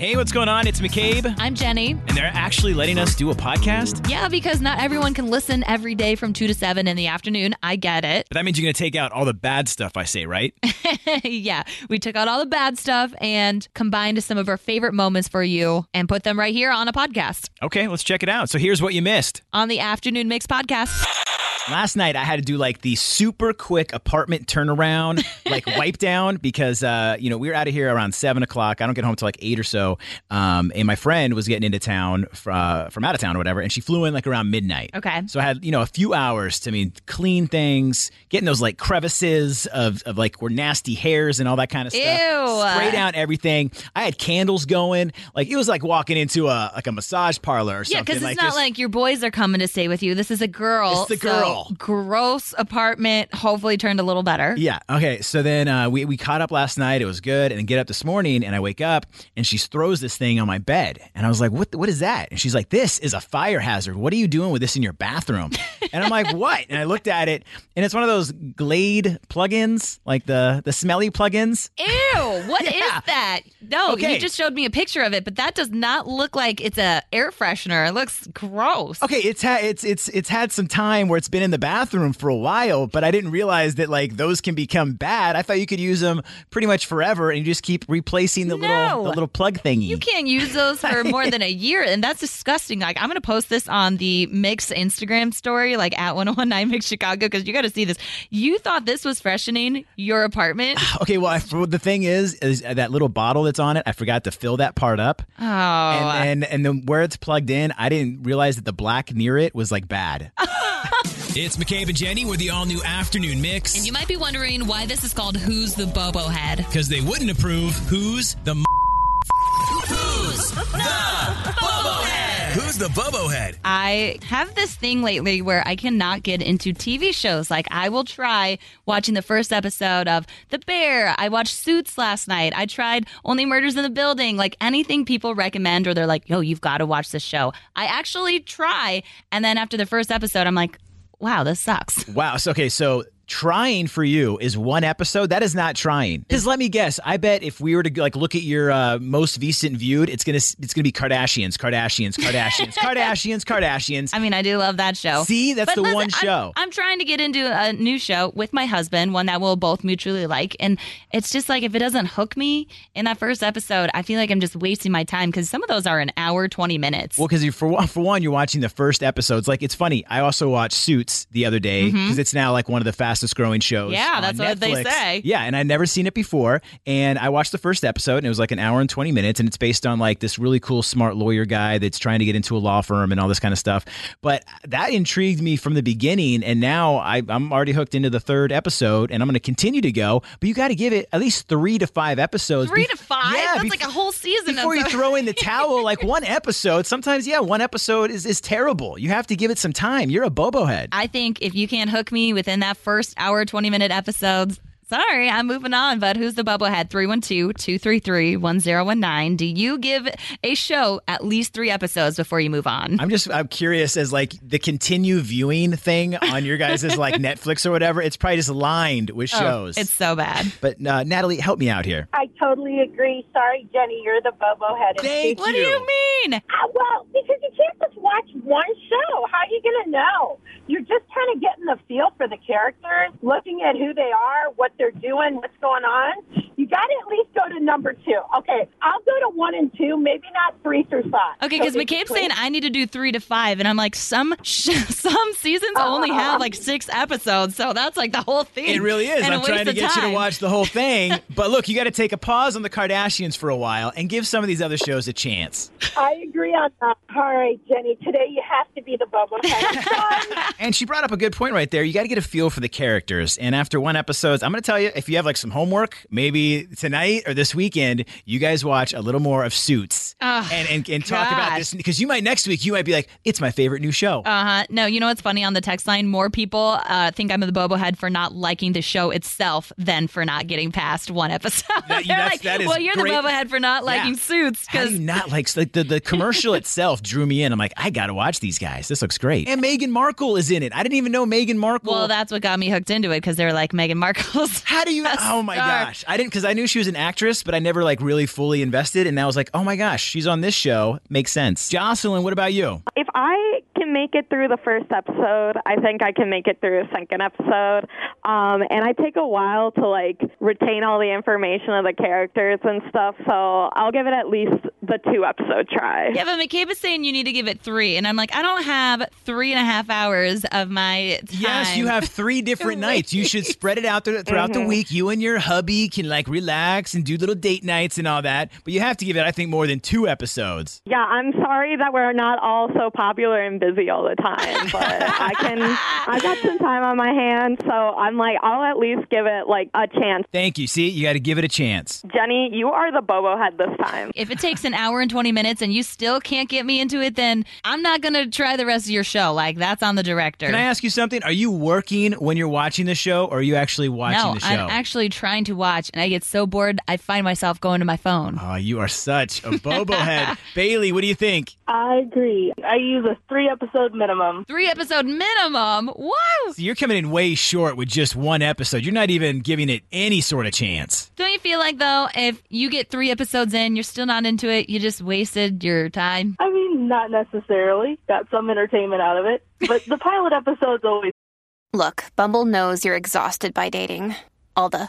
Hey, what's going on? It's McCabe, I'm Jenny. and they're actually letting us do a podcast. Yeah, because not everyone can listen every day from 2 to 7 in the afternoon. I get it. But that means you're going to take out all the bad stuff I say, right? yeah, we took out all the bad stuff and combined some of our favorite moments for you and put them right here on a podcast okay, let's check it out. So here's what you missed. on the Afternoon Mix podcast. Last night I had to do like the super quick apartment turnaround, like wipe down, because uh, you know we were out of here around seven o'clock. I don't get home till like eight or so, um, and my friend was getting into town uh, from out of town or whatever, and she flew in like around midnight. Okay. So I had you know a few hours to I mean clean things, getting those like crevices of, of like where nasty hairs and all that kind of stuff. Ew. Spray down everything. I had candles going. Like it was like walking into a like a massage parlor or something. Yeah, because it's like not just- like your boys are coming to stay with you. This is a girl. It's the so girl. gross apartment. Hopefully turned a little better. Yeah. Okay. So then uh, we we caught up last night. It was good. And then get up this morning, and I wake up, and she throws this thing on my bed, and I was like, "What? What is that?" And she's like, "This is a fire hazard. What are you doing with this in your bathroom?" and I'm like, "What?" And I looked at it, and it's one of those Glade plugins, like the the smelly plugins. Ew, what is Yeah. that? No, Okay. you just showed me a picture of it, but that does not look like it's a air freshener. It looks gross. Okay, it's had it's it's it's had some time where it's been in the bathroom for a while, but I didn't realize that like those can become bad. I thought you could use them pretty much forever, and you just keep replacing the little the little plug thingy. You can't use those for more than a year, and that's disgusting. Like, I'm going to post this on the Mix Instagram story, like at 1019 Mix Chicago, because you got to see this. You thought this was freshening your apartment? Okay, well, I, the thing is, is uh, that little bottle that's on it. I forgot to fill that part up, Oh, and and and then where it's plugged in, I didn't realize that the black near it was like bad. it's McCabe and Jenny with the all new afternoon mix. and you might be wondering why this is called Who's the Bobo Head? because they wouldn't approve. Who's the Who's the Bobo Head? I have this thing lately where I cannot get into TV shows. Like, I will try watching the first episode of The Bear. I watched Suits last night. I tried Only Murders in the Building. Like, anything people recommend or they're like, yo, you've got to watch this show. I actually try. And then after the first episode, I'm like, wow, this sucks. Wow. So, okay, so trying for you is one episode. That is not trying. Because let me guess. I bet if we were to like look at your uh, most recent viewed, it's gonna it's gonna be Kardashians, Kardashians, Kardashians, Kardashians, Kardashians. I mean, I do love that show. See, that's But the listen, one I'm- show. I'm, trying to get into a new show with my husband, one that we'll both mutually like. And it's just like if it doesn't hook me in that first episode, I feel like I'm just wasting my time because some of those are an hour, 20 minutes. Well, because for one, for one, you're watching the first episodes. Like it's funny. I also watched Suits the other day because it's now like one of the fastest growing shows. Yeah, that's what they say. Yeah, and I'd never seen it before. And I watched the first episode, and it was like an hour and twenty minutes, and it's based on like this really cool, smart lawyer guy that's trying to get into a law firm and all this kind of stuff. But that intrigued me from the beginning, and now I, I'm already hooked into the third episode, and I'm going to continue to go. But you got to give it at least three to five episodes. Three bef- to five? Yeah, That's bef- like a whole season. before you throw in the towel, like one episode, sometimes, yeah, one episode is, is terrible. You have to give it some time. You're a bobo head. I think if you can't hook me within that first hour, 20 minute episodes, sorry, I'm moving on. But who's the Bobo head? 312 233 1019. Do you give a show at least three episodes before you move on? I'm just I'm curious as like the continue viewing thing on your guys' like Netflix or whatever. It's probably just lined with shows. Oh, it's so bad. but uh, Natalie, help me out here. I totally agree. Sorry, Jenny, you're the bobo headed. Thank What do you mean? Uh, well, because you can't just watch one show. How are you going to know? You're just kind of getting the feel for the characters, looking at who they are, what they're doing, what's going on. You got to at least go to number two. Okay, I'll go to one and two, maybe not three through five. Okay, because So McCabe's saying I need to do three to five, and I'm like, some some seasons oh. only have like six episodes, so that's like the whole thing. It really is. and a I'm trying to of get you to watch the whole thing. but look, you got to take a pause on the Kardashians for a while and give some of these other shows a chance. I agree on that. All right, Jenny, today you have to be the bobo headed. Sorry. And she brought up a good point right there. You got to get a feel for the characters. And after one episode, I'm going to tell you if you have like some homework, maybe tonight or this weekend, you guys watch a little more of Suits. Oh, and, and, and talk about this because you might next week you might be like, it's my favorite new show. Uh huh. No, you know what's funny on the text line? More people uh, think I'm the Bobo head for not liking the show itself than for not getting past one episode. That- They're like, that is well, you're great. the Bobo head for not liking Yeah. Suits because you not like like the, the commercial itself drew me in. I'm like, I gotta watch these guys. This looks great. And Meghan Markle is in it. I didn't even know Meghan Markle. well, that's what got me hooked into it because they're like Meghan Markle's. how do you? Oh my gosh! I didn't because I knew she was an actress, but I never like really fully invested. And now I was like, oh my gosh, she's on this show. Makes sense. Jocelyn, what about you? If I can make it through the first episode, I think I can make it through the second episode. Um, and I take a while to like retain all the information of the characters and stuff. So I'll give it at least the two episode try. Yeah, but McCabe is saying you need to give it three, and I'm like, I don't have three and a half hours of my time. Yes, you have three different nights. You should spread it out th- throughout the week. You and your hubby can like relax and do little date nights and all that. But you have to give it, I think, more than two episodes. Yeah, I'm sorry that we're not all so popular and busy all the time, but I can. I got some time on my hands, so I'm like, I'll at least give it like a chance. Thank you. See, you got to give it a chance. Jenny, you are the Bobo head this time. If it takes an hour and 20 minutes and you still can't get me into it, then I'm not going to try the rest of your show. Like, that's on the director. Can I ask you something? Are you working when you're watching the show, or are you actually watching no, the show? I'm actually trying to watch, and I get so bored, I find myself going to my phone. Oh, you are such a bobo head. Bailey, what do you think? I agree. I use a three episode minimum. Three episode minimum. Whoa! So you're coming in way short with just one episode. You're not even giving it any sort of chance. Don't you feel like, though, if you get three episodes in, you're still not into it, you just wasted your time? I mean, not necessarily. Got some entertainment out of it. But the pilot episode's always Look, Bumble knows you're exhausted by dating. All the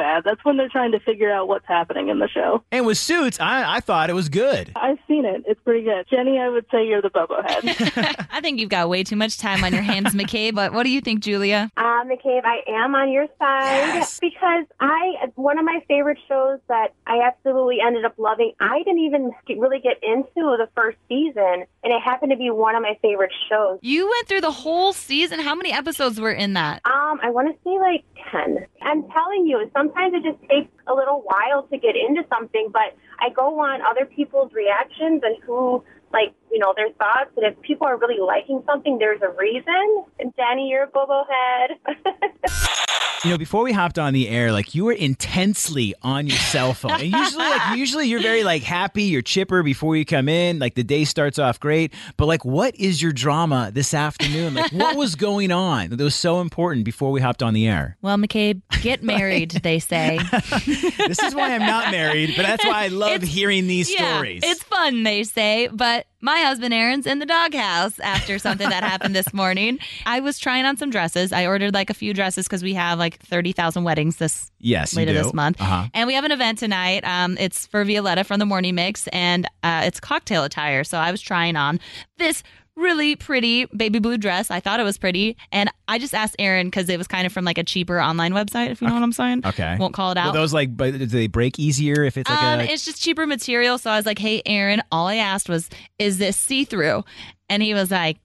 Bad. That's when they're trying to figure out what's happening in the show. And with Suits, I, I thought it was good. I've seen it. It's pretty good. Jenny, I would say you're the Bobo head. I think you've got way too much time on your hands, McCabe, but what do you think, Julia? Uh, McCabe, I am on your side Yes. because I one of my favorite shows that I absolutely ended up loving. I didn't even get, really get into the first season, and it happened to be one of my favorite shows. You went through the whole season. How many episodes were in that? Um, I want to say like ten. I'm telling you, sometimes it just takes a little while to get into something, but I go on other people's reactions and who like you know their thoughts and if people are really liking something there's a reason and danny you're a bobo head You know, before we hopped on the air, like you were intensely on your cell phone. And usually, like usually, you're very like happy, you're chipper before you come in. Like the day starts off great. But like, what is your drama this afternoon? Like, what was going on that was so important before we hopped on the air? Well, McCabe, get married, they say. This is why I'm not married, but that's why I love It's- hearing these yeah, stories. It's fun, they say, but my husband Aaron's in the doghouse after something that happened this morning. I was trying on some dresses. I ordered like a few dresses because we have like 30,000 weddings this yes, later this month. Uh-huh. And we have an event tonight. Um, it's for Violetta from the Morning Mix, and uh, it's cocktail attire. So I was trying on this really pretty baby blue dress. I thought it was pretty, and I just asked Aaron because it was kind of from like a cheaper online website. If you know what I'm saying. Okay. Won't call it out. those like, but do they break easier if it's like um, a? it's just cheaper material. So I was like, "Hey, Aaron, all I asked was, is this see through?" And he was like,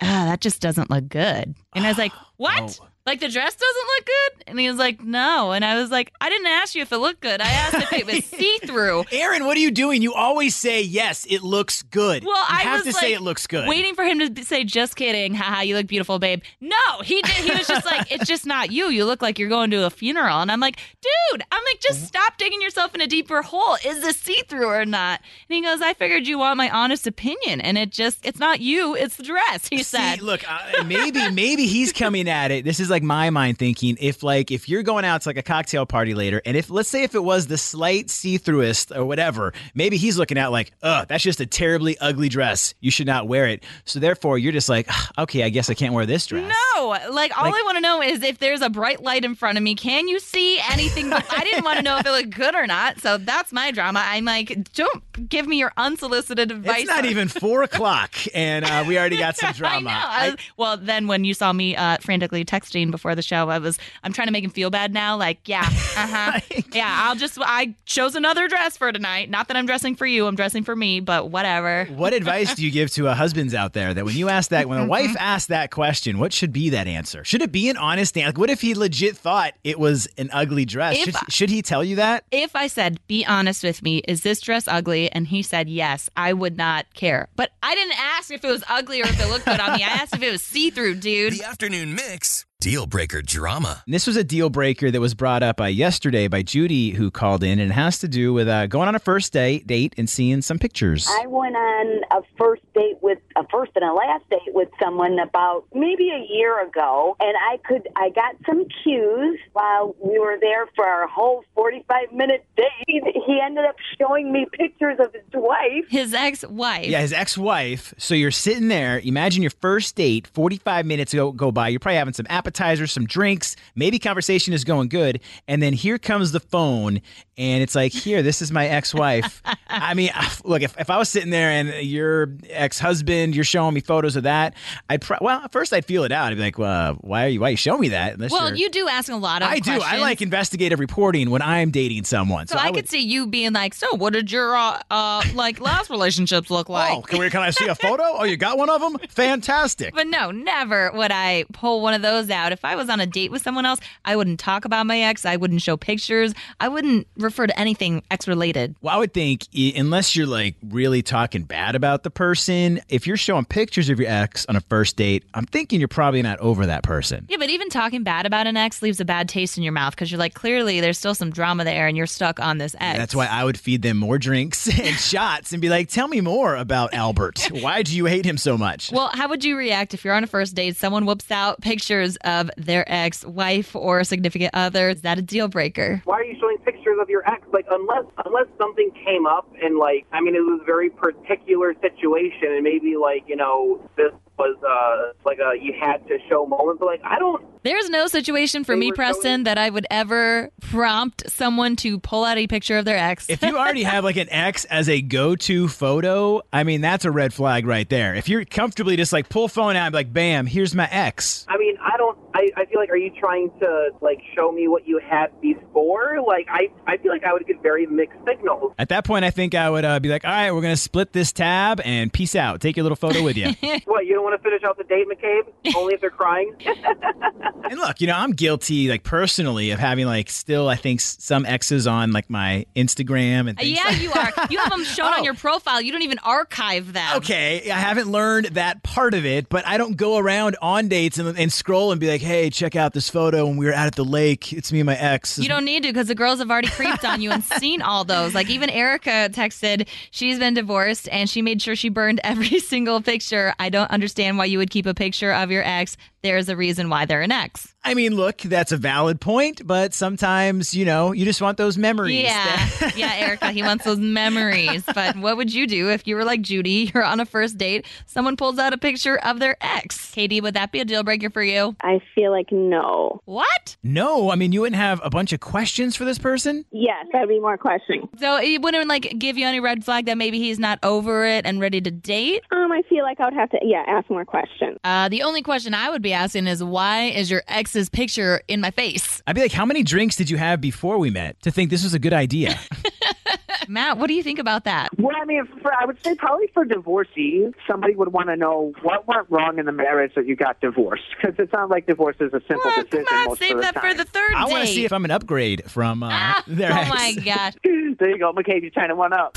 "Ah, that just doesn't look good." And I was like, "What?" Oh, Like the dress doesn't look good? And he was like, no. And I was like, I didn't ask you if it looked good. I asked if it was see through. Aaron, what are you doing? You always say yes, it looks good. Well, you I have was to say it looks good. Waiting for him to say, "Just kidding, haha, you look beautiful, babe." No, he did. He was just like, "It's just not you. You look like you're going to a funeral." And I'm like, "Dude, I'm like, just stop digging yourself in a deeper hole. Is this see through or not?" And he goes, "I figured you want my honest opinion, and it just, it's not you, it's the dress." He See, said. look, uh, maybe maybe he's coming at it. This is like my mind thinking. If like if you're going out to like a cocktail party later, and if let's say if it was the slight see-throughest or whatever, maybe he's looking at like, ugh, that's just a terribly ugly dress. You should not wear it. So therefore, you're just like, "Ah, okay, I guess I can't wear this dress. No, like all Like- I want to know is if there's a bright light in front of me, can you see anything? I didn't want to know if it looked good or not. So that's my drama. I'm like, don't give me your unsolicited advice. It's not even four o'clock, and uh, we already got some I drama. know. I well, then when you saw me uh, frantically texting before the show, I was I'm trying to make him feel bad now. Like, yeah, uh huh, yeah. I'll just I chose another dress for tonight. Not that I'm dressing for you. I'm dressing for me. But whatever. What advice do you give to uh, husbands out there that when you ask that, when a wife asks that question, what should be that answer? Should it be an honest answer? Like, what if he legit thought it was an ugly dress? If- Should, should he tell you that? If I said, "Be honest with me, is this dress ugly?" and he said yes, I would not care. But I didn't ask if it was ugly or if it looked good on me. I asked if it was see-through, dude. The afternoon mix. Deal breaker drama. This was a deal breaker that was brought up uh, yesterday by Judy, who called in, and it has to do with uh, going on a first date, date and seeing some pictures. I went on a first date with a first and a last date with someone about maybe a year ago, and I could I got some cues while we were there for our whole forty five minute date. He, he ended up showing me pictures of his wife. His ex-wife. Yeah, his ex-wife. So you're sitting there. Imagine your first date. Forty-five minutes go go by. You're probably having some appetizers, some drinks. Maybe conversation is going good, and then here comes the phone, and it's like, "Here, this is my ex-wife." I mean, look, if, if I was sitting there and your ex-husband, you're showing me photos of that, I'd pro- well, first I'd feel it out. I'd be like, "Well, why are you why are you showing me that?" Unless Well, you're- do ask a lot of I do. I like investigative reporting when I'm dating someone. So, I, would, could see you being like, "So, what did your uh, uh like last relationships look like?" Oh, can, we, can I see a photo? Oh, you got one of them? Fantastic. But no, never would I pull one of those out. If I was on a date with someone else, I wouldn't talk about my ex. I wouldn't show pictures. I wouldn't refer to anything ex related. Well, I would think, unless you're like really talking bad about the person, if you're showing pictures of your ex on a first date, I'm thinking you're probably not over that person. Yeah, but even talking bad about an ex leaves a bad taste in your mouth because you're like, clearly there's still some drama there and you're stuck on this ex. That's why I would feed them more drinks and shots and be like, tell me more about Albert. Why do you hate him so much? Well, how would you react if you're on a first date, someone whoops out pictures of their ex wife or significant other? Is that a deal breaker? why are you showing pictures of your ex? Like, unless unless something came up and like, I mean, it was a very particular situation, and maybe like you know this was uh like a you had to show moment, but like I don't. There's no situation for me, Preston, showing- that I would ever prompt someone to pull out a picture of their ex. if you already have like an ex as a go-to photo, I mean that's a red flag right there. If you're comfortably just like pull phone out and be like, bam, here's my ex. I mean, I don't. I, I feel like, are you trying to like show me what you had before? Like, I I feel like I would get very mixed signals. At that point, I think I would uh, be like, all right, we're gonna split this tab and peace out. Take your little photo with you. what you don't want to finish out the date, McCabe? Only if they're crying. And look, you know, I'm guilty, like personally, of having like still, I think, some exes on like my Instagram and things. yeah, you are. You have them shown Oh. on your profile. You don't even archive them. Okay, I haven't learned that part of it, but I don't go around on dates and, and scroll and be like, "Hey, check out this photo when we were out at the lake. It's me and my ex." You don't need to because the girls have already creeped on you and seen all those. Like even Erica texted, she's been divorced and she made sure she burned every single picture. I don't understand why you would keep a picture of your ex. There's a reason why they're an ex. I mean, look, that's a valid point, but sometimes, you know, you just want those memories. Yeah, yeah, Erica, he wants those memories. But what would you do if you were like Judy? You're on a first date, someone pulls out a picture of their ex. Katie, would that be a deal breaker for you? I feel like no. What? no, I mean, you wouldn't have a bunch of questions for this person. Yes, that'd be more questioning. So it wouldn't like give you any red flag that maybe he's not over it and ready to date? Um, I feel like I would have to, yeah, ask more questions. Uh, the only question I would be asking is why is your ex's picture in my face? I'd be like, "How many drinks did you have before we met to think this was a good idea?" Matt, what do you think about that? Well, I mean, for, I would say probably for divorcees, somebody would want to know what went wrong in the marriage that you got divorced. Because it sounds like divorce is a simple Well, decision come on, most save of the that time. for the third I want to see if I'm an upgrade from uh, their oh ex. my gosh. there you go, McCabe. You're trying to one up.